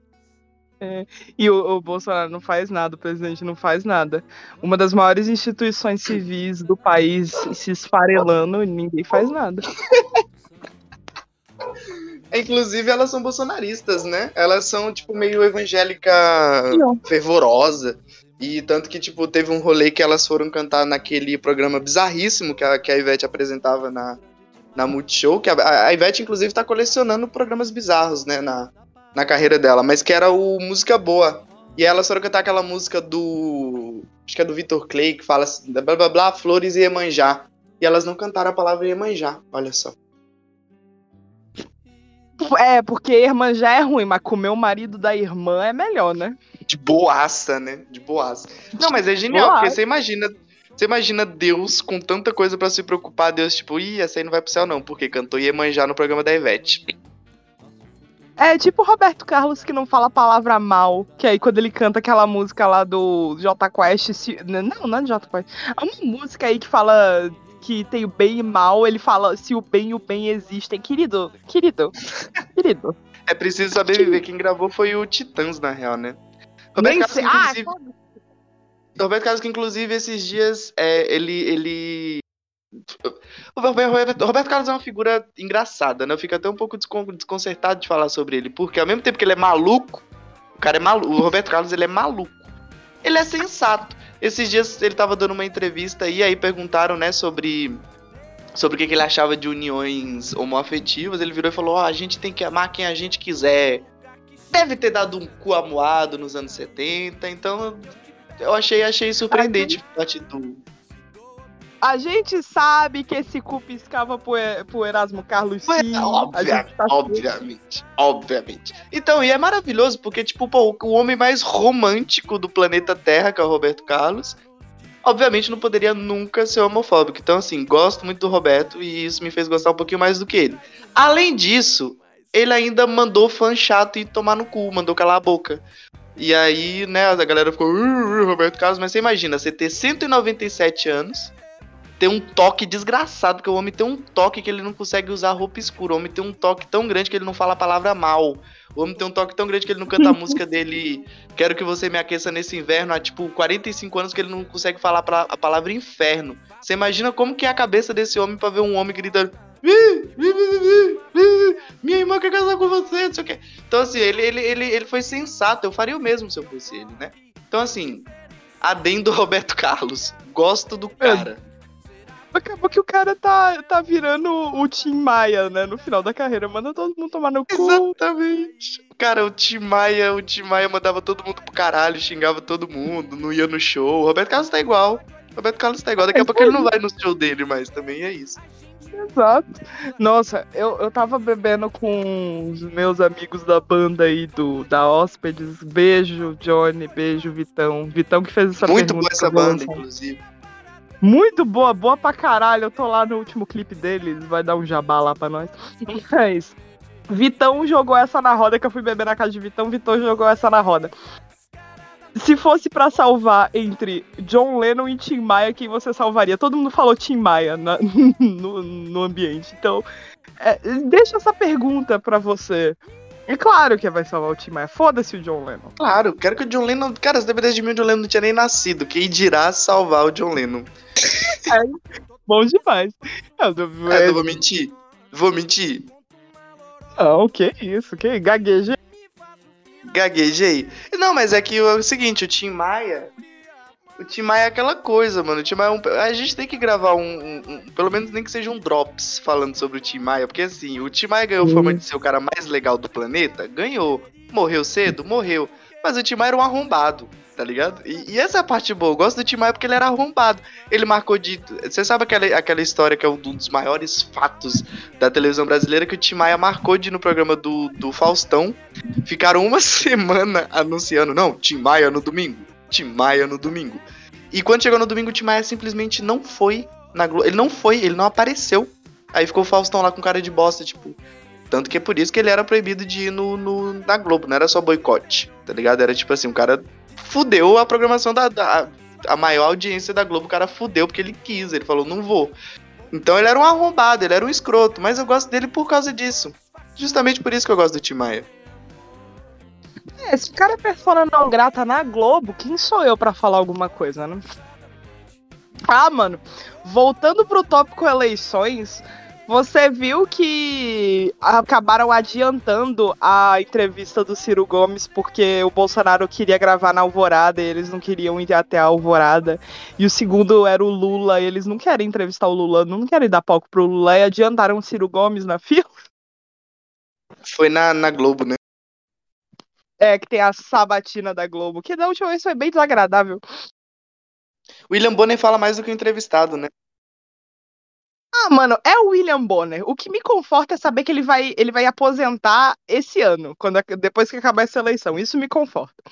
E o, o Bolsonaro não faz nada, o presidente não faz nada. Uma das maiores instituições civis do país se esfarelando e ninguém faz nada. Inclusive, elas são bolsonaristas, né? Elas são, tipo, meio evangélica Não. fervorosa. E tanto que, tipo, teve um rolê que elas foram cantar naquele programa bizarríssimo que a, que a Ivete apresentava na, na Multishow. Que a, a Ivete, inclusive, tá colecionando programas bizarros, né? Na, na carreira dela. Mas que era o Música Boa. E elas foram cantar aquela música do. Acho que é do Vitor Clay, que fala assim, blá blá blá, flores e Iemanjá. E elas não cantaram a palavra Iemanjá, olha só. É, porque irmã já é ruim, mas comer o marido da irmã é melhor, né? De boaça, né? De boaça. Não, mas é genial, boaça. porque você imagina. Você imagina Deus com tanta coisa pra se preocupar, Deus, tipo, ih, essa aí não vai pro céu, não, porque cantou Iemanjá no programa da Ivete. É tipo o Roberto Carlos que não fala a palavra mal, que aí quando ele canta aquela música lá do J Quest, se- não, não é do J Quest, é uma música aí que fala que tem o bem e mal, ele fala se o bem e o bem existem. Querido, querido, querido. É preciso saber viver. Quem gravou foi o Titãs, na real, né? Roberto Nem Carlos, sei. Ah, inclusive, Roberto Carlos, que inclusive esses dias é, ele. ele... O Roberto, Carlos é uma figura engraçada, né? Eu fico até um pouco descon- desconcertado de falar sobre ele, porque ao mesmo tempo que ele é maluco, o cara é maluco. O Roberto Carlos ele é maluco. Ele é sensato. Esses dias ele tava dando uma entrevista e aí perguntaram, né, sobre sobre o que, que ele achava de uniões homoafetivas. Ele virou e falou: Ó, a gente tem que amar quem a gente quiser. Deve ter dado um cu amuado nos anos 70, então eu achei, achei surpreendente a parte do. A gente sabe que esse cu piscava pro, pro Erasmo Carlos sim. Obvia- gente tá obviamente, obviamente. Então, e é maravilhoso, porque, tipo, pô, o homem mais romântico do planeta Terra, que é o Roberto Carlos, obviamente não poderia nunca ser homofóbico. Então, assim, gosto muito do Roberto e isso me fez gostar um pouquinho mais do que ele. Além disso, ele ainda mandou fã chato ir tomar no cu, mandou calar a boca. E aí, né, a galera ficou, "Uh, uh, Roberto Carlos, mas você imagina, você ter 197 anos, ter um toque desgraçado, porque o homem tem um toque que ele não consegue usar roupa escura. O homem tem um toque tão grande que ele não fala a palavra mal. O homem tem um toque tão grande que ele não canta a música dele. Quero que você me aqueça nesse inverno. Há tipo 45 anos que ele não consegue falar a palavra inferno. Você imagina como que é a cabeça desse homem pra ver um homem gritando. "Ih, ih, ih, ih, ih, Minha irmã quer casar com você, não sei o quê. Então, assim, ele, ele, ele, ele foi sensato. Eu faria o mesmo se eu fosse ele, né? Então, assim, adendo Roberto Carlos. Gosto do cara. Acabou que o cara tá, tá virando o Tim Maia, né? No final da carreira. Manda todo mundo tomar no cu. Exatamente. Cara, o Tim Maia, o Tim Maia mandava todo mundo pro caralho, xingava todo mundo, não ia no show. O Roberto Carlos tá igual. Roberto Carlos tá igual, daqui a pouco ele não vai no show dele mais, também é isso. Exato. Nossa, eu, eu tava bebendo com os meus amigos da banda aí do da Hóspedes. Beijo, Johnny. Beijo, Vitão. Vitão que fez essa Muito boa essa banda, inclusive. Muito boa, boa pra caralho. Eu tô lá no último clipe deles, vai dar um jabá lá pra nós. Mas, Vitão jogou essa na roda, que eu fui beber na casa de Vitão, Vitão jogou essa na roda. Se fosse pra salvar entre John Lennon e Tim Maia, quem você salvaria? Todo mundo falou Tim Maia na- no, no ambiente. Então, é, deixa essa pergunta pra você. É claro que vai salvar o Tim Maia. Foda-se o John Lennon. Claro, quero que o John Lennon. Cara, os DVDs de mim, o John Lennon não tinha nem nascido. Quem dirá salvar o John Lennon? Bom demais. Eu, É, eu vou mentir. Vou mentir. Não, que isso, que gagueja. Gaguejei. Não, mas é que é o seguinte, o Tim Maia. O Tim Maia é aquela coisa, mano. O Tim Maia é um, A gente tem que gravar um, um- um- Pelo menos nem que seja um Drops falando sobre o Tim Maia. Porque assim, o Tim Maia ganhou fama de ser o cara mais legal do planeta? Ganhou. Morreu cedo? Morreu. Mas o Tim Maia era um arrombado, tá ligado? E, e essa é a parte boa. Eu gosto do Tim Maia porque ele era arrombado. Ele marcou de. Você sabe aquela, aquela história que é um dos maiores fatos da televisão brasileira que o Tim Maia marcou de no programa do, do Faustão. Ficaram uma semana anunciando, não, Tim Maia no domingo. Tim Maia no domingo. E quando chegou no domingo, o Tim Maia simplesmente não foi na Globo. Ele não foi, ele não apareceu. Aí ficou o Faustão lá com cara de bosta, tipo. Tanto que é por isso que ele era proibido de ir no, no- na Globo, não era só boicote, tá ligado? Era tipo assim, o cara fudeu a programação da, da- a maior audiência da Globo, o cara fudeu porque ele quis, ele falou, não vou. Então ele era um arrombado, ele era um escroto, mas eu gosto dele por causa disso. Justamente por isso que eu gosto do Tim Maia. É, cara é persona não grata na Globo, quem sou eu pra falar alguma coisa, né? Ah, mano, voltando pro tópico eleições, você viu que acabaram adiantando a entrevista do Ciro Gomes porque o Bolsonaro queria gravar na Alvorada e eles não queriam ir até a Alvorada. E o segundo era o Lula, e eles não querem entrevistar o Lula, não querem dar palco pro Lula e adiantaram o Ciro Gomes na fila. Foi na, na Globo, né? É, que tem a sabatina da Globo, que da última vez foi bem desagradável. William Bonner fala mais do que o entrevistado, né? Ah, mano, é o William Bonner. O que me conforta é saber que ele vai, ele vai aposentar esse ano, quando depois que acabar essa eleição. Isso me conforta.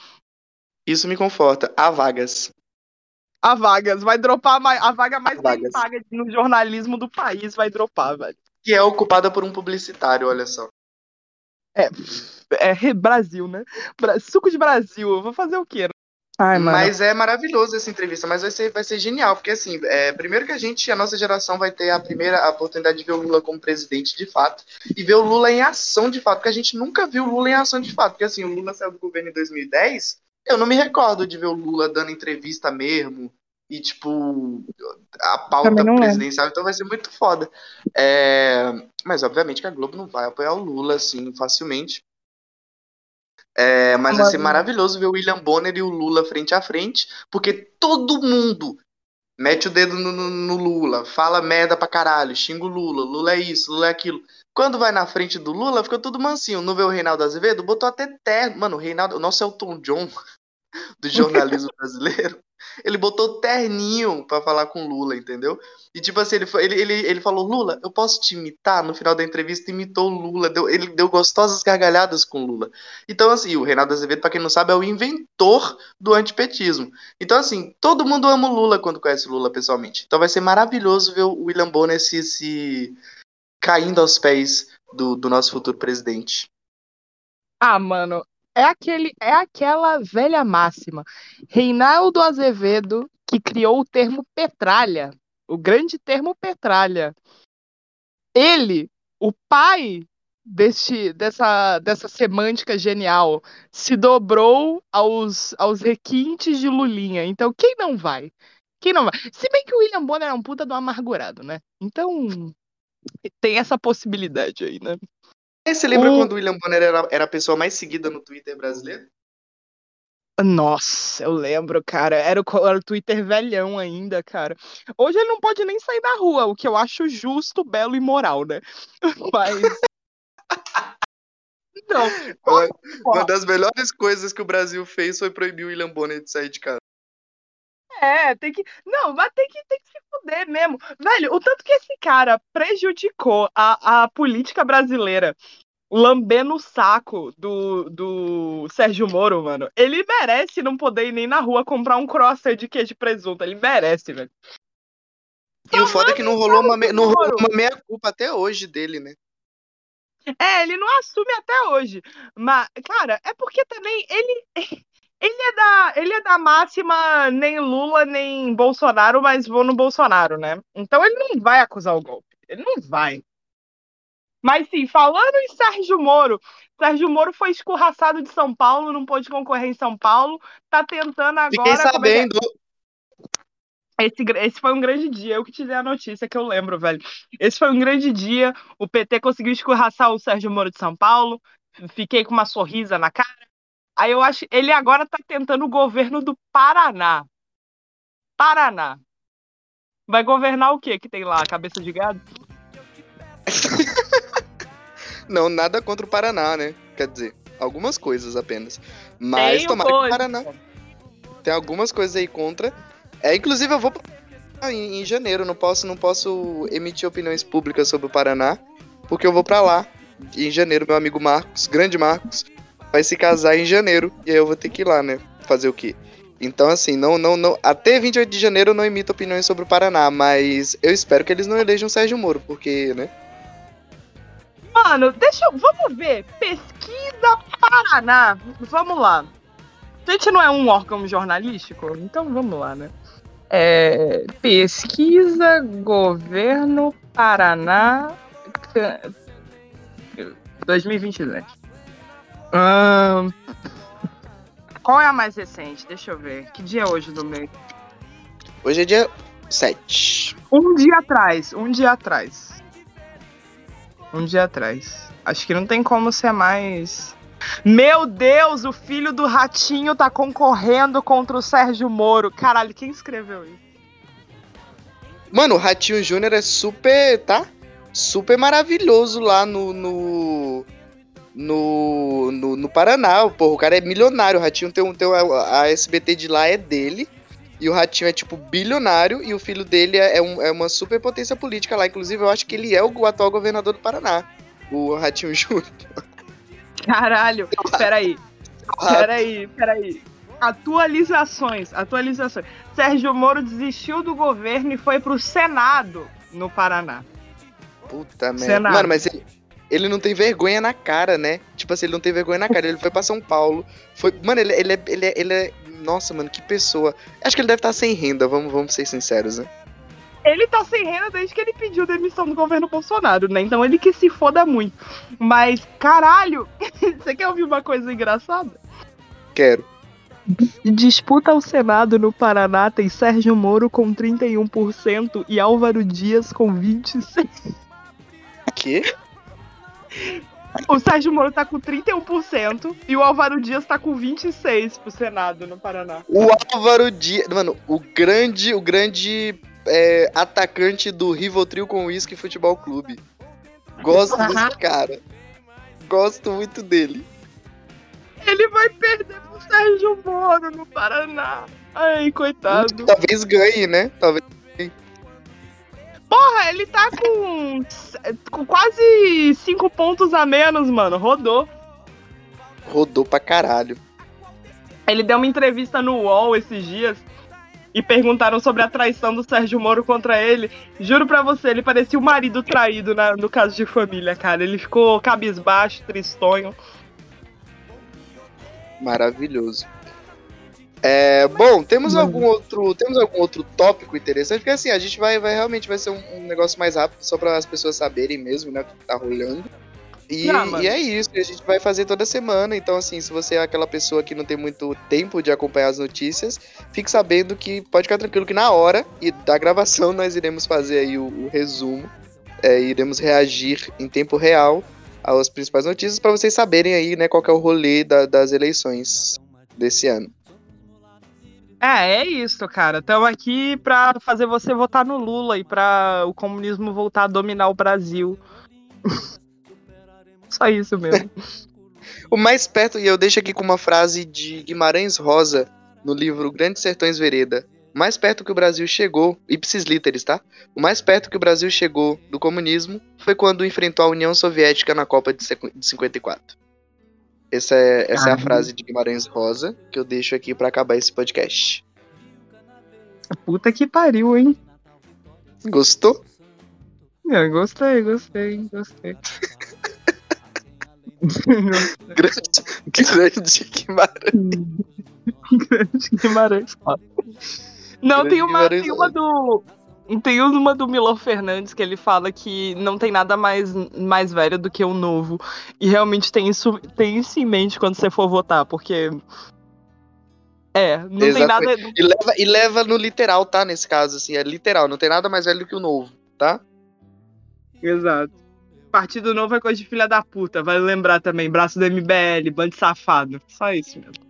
Isso me conforta. Há vagas. A vagas vai dropar mais, a vaga mais bem vagas. paga no jornalismo do país vai dropar, velho. Que é ocupada por um publicitário, olha só. É Brasil, né? Suco de Brasil. Eu vou fazer o quê? Ai. Mas é maravilhoso essa entrevista, mas vai ser, vai ser genial, porque assim, é, primeiro que a gente, a nossa geração vai ter a primeira oportunidade de ver o Lula como presidente de fato, e ver o Lula em ação de fato, porque a gente nunca viu o Lula em ação de fato, porque assim, o Lula saiu do governo em 2010, eu não me recordo de ver o Lula dando entrevista mesmo, e tipo, a pauta é. presidencial, então vai ser muito foda. É, mas obviamente que a Globo não vai apoiar o Lula, assim, facilmente. É, mas vai ser maravilhoso ver o William Bonner e o Lula frente a frente, porque todo mundo mete o dedo no, no- no Lula, fala merda pra caralho, xinga o Lula, Lula é isso, Lula é aquilo. Quando vai na frente do Lula, fica tudo mansinho. Não vê o Reinaldo Azevedo? Botou até terno. Mano, o Reinaldo, o nosso Elton John do jornalismo brasileiro, ele botou terninho pra falar com Lula, entendeu? E tipo assim, ele, ele, ele, ele falou, Lula, eu posso te imitar? No final da entrevista, imitou Lula, deu, ele deu gostosas gargalhadas com Lula. Então, assim, o Reinaldo Azevedo, pra quem não sabe, é o inventor do antipetismo. Então, assim, todo mundo ama o Lula quando conhece o Lula pessoalmente. Então vai ser maravilhoso ver o William Bonner se, se caindo aos pés do, do nosso futuro presidente. Ah, mano, é aquele, é aquela velha máxima. Reinaldo Azevedo que criou o termo petralha, o grande termo petralha. Ele, o pai deste, dessa, dessa semântica genial, se dobrou aos, aos requintes de Lulinha. Então, quem não vai? Quem não vai? Se bem que o William Bonner é um puta do amargurado, né? Então, tem essa possibilidade aí, né? Você lembra O- quando o William Bonner era, era a pessoa mais seguida no Twitter brasileiro? Nossa, eu lembro, cara. Era o, era o Twitter velhão ainda, cara. Hoje ele não pode nem sair da rua, o que eu acho justo, belo e moral, né? Mas. Não, Uma, uma das melhores coisas que o Brasil fez foi proibir o William Bonner de sair de casa. É, tem que. Não, mas tem que, tem que se fuder mesmo. Velho, o tanto que esse cara prejudicou a, a política brasileira lambendo o saco do, do Sérgio Moro, mano. Ele merece não poder ir nem na rua comprar um croissant de queijo e presunto. Ele merece, velho. E o foda é que não rolou uma, me- não rolou uma meia-culpa até hoje dele, né? É, ele não assume até hoje. Mas, cara, é porque também ele. Ele é da, ele é da máxima nem Lula nem Bolsonaro, mas vou no Bolsonaro, né? Então ele não vai acusar o golpe. Ele não vai. Mas sim, falando em Sérgio Moro, Sérgio Moro foi escorraçado de São Paulo, não pôde concorrer em São Paulo, tá tentando agora. Fiquei é sabendo. Esse, esse foi um grande dia, eu que te dei a notícia que eu lembro, velho. Esse foi um grande dia, o PT conseguiu escorraçar o Sérgio Moro de São Paulo, fiquei com uma sorrisa na cara. Aí eu acho, ele agora tá tentando o governo do Paraná. Paraná. Vai governar o que que tem lá? Cabeça de gado? Não, nada contra o Paraná, né? Quer dizer, algumas coisas apenas. Mas Tenho tomara que o. Paraná. Tem algumas coisas aí contra. É, inclusive eu vou em, em janeiro, não posso, não posso emitir opiniões públicas sobre o Paraná, porque eu vou pra lá. Em janeiro, meu amigo Marcos, grande Marcos, vai se casar em janeiro. E aí eu vou ter que ir lá, né? Fazer o quê? Então, assim, não, não, não. Até 28 de janeiro eu não emito opiniões sobre o Paraná, mas eu espero que eles não elejam Sérgio Moro, porque, né? Mano, deixa eu. Vamos ver. Pesquisa Paraná. Vamos lá. A gente não é um órgão jornalístico? Então vamos lá, né? É, pesquisa Governo Paraná ca- 2022. Ahn, qual é a mais recente? Deixa eu ver. Que dia é hoje do mês? Hoje é dia 7. Um dia atrás. Um dia atrás. Um dia atrás. Acho que não tem como ser mais. Meu Deus, o filho do Ratinho tá concorrendo contra o Sérgio Moro. Caralho, quem escreveu isso? Mano, o Ratinho Júnior é super, tá? Super maravilhoso lá no. no. No, no, no Paraná. Porra, o cara é milionário. O Ratinho tem um. Tem um- a SBT de lá é dele. E o Ratinho é, tipo, bilionário. E o filho dele é, é um- é uma super potência política lá. Inclusive, eu acho que ele é o atual governador do Paraná. O Ratinho Júnior. Caralho, peraí. Peraí, peraí. Atualizações, atualizações. Sérgio Moro desistiu do governo e foi pro Senado no Paraná. Puta merda. Senado. Mano, mas ele, ele não tem vergonha na cara, né? Tipo assim, ele não tem vergonha na cara. Ele foi pra São Paulo. Foi... Mano, ele, ele, é, ele, é, ele é. Nossa, mano, que pessoa. Acho que ele deve estar sem renda, vamos, vamos ser sinceros, né? Ele tá sem renda desde que ele pediu demissão do governo Bolsonaro, né? Então ele que se foda muito. Mas, caralho, você quer ouvir uma coisa engraçada? Quero. Disputa ao Senado no Paraná tem Sérgio Moro com 31% e Álvaro Dias com 26%. Que? O Sérgio Moro tá com 31% e o Álvaro Dias tá com 26% pro Senado no Paraná. O Álvaro Dias. Mano, o grande, o grande é, atacante do Rivotril com Whisky Futebol Clube. Gosto desse cara. Gosto muito dele. Ele vai perder pro Sérgio Moro no Paraná. Ai, coitado. Talvez ganhe, né? Talvez. Porra, ele tá com, com quase 5 pontos a menos, mano. Rodou. Rodou pra caralho. Ele deu uma entrevista no UOL esses dias e perguntaram sobre a traição do Sérgio Moro contra ele. Juro pra você, ele parecia o marido traído na- no caso de família, cara. Ele ficou cabisbaixo, tristonho. Maravilhoso. É, bom, temos algum outro, temos algum outro tópico interessante, porque assim, a gente vai, vai realmente vai ser um, um negócio mais rápido, só para as pessoas saberem mesmo, né, o que tá rolando. E, Ah, mano. e é isso, a gente vai fazer toda semana. Então, assim, se você é aquela pessoa que não tem muito tempo de acompanhar as notícias, fique sabendo que pode ficar tranquilo que na hora e da gravação nós iremos fazer aí o, o resumo, é, iremos reagir em tempo real às principais notícias para vocês saberem aí, né, qual é o rolê da- das eleições desse ano. É, é isso, cara. Estamos aqui pra fazer você votar no Lula e pra o comunismo voltar a dominar o Brasil. Só isso mesmo. O mais perto, e eu deixo aqui com uma frase de Guimarães Rosa, no livro Grandes Sertões Vereda. o mais perto que o Brasil chegou, ipsis literis, tá? O mais perto que o Brasil chegou do comunismo foi quando enfrentou a União Soviética na Copa de 54. Essa é, essa é a frase de Guimarães Rosa que eu deixo aqui para acabar esse podcast. Puta que pariu, hein? Gostou? Eu gostei, gostei, gostei. grande, grande Guimarães. grande Guimarães. Não, tem uma, tem uma do. Tem uma do Milor Fernandes que ele fala que não tem nada mais, mais velho do que o novo. E realmente tem isso, tem isso em mente quando você for votar, porque. É, não Exatamente. tem nada. E leva, e leva no literal, tá? Nesse caso, assim, é literal, não tem nada mais velho do que o novo, tá? Exato. Partido Novo é coisa de filha da puta, vale lembrar também. Braço do MBL, bando safado. Só isso mesmo.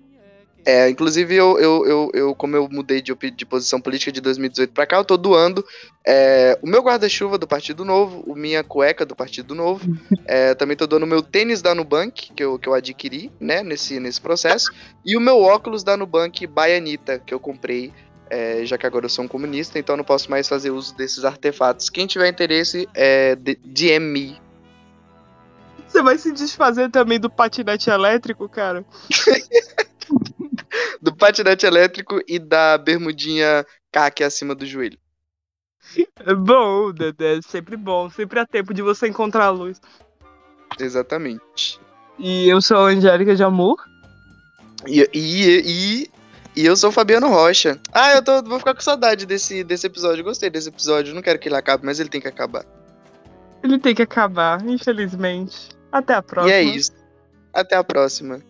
É, inclusive, eu, eu, eu, eu, como eu mudei de, de posição política de 2018 para cá, eu tô doando é, o meu guarda-chuva do Partido Novo, o minha cueca do Partido Novo, é, também tô doando o meu tênis da Nubank, que eu, que eu adquiri, né, nesse, nesse processo, e o meu óculos da Nubank Baianita, que eu comprei, é, já que agora eu sou um comunista, então não posso mais fazer uso desses artefatos. Quem tiver interesse, é, DM me. Você vai se desfazer também do patinete elétrico, cara? do patinete elétrico e da bermudinha caque acima do joelho. Bom, é sempre bom, sempre há tempo de você encontrar a luz. Exatamente. E eu sou a Angélica de Amor. E, e, e, e, eu sou o Fabiano Rocha. Ah, eu tô, vou ficar com saudade desse, desse episódio. Gostei desse episódio. Não quero que ele acabe, mas ele tem que acabar. Ele tem que acabar, infelizmente. Até a próxima. E é isso. Até a próxima.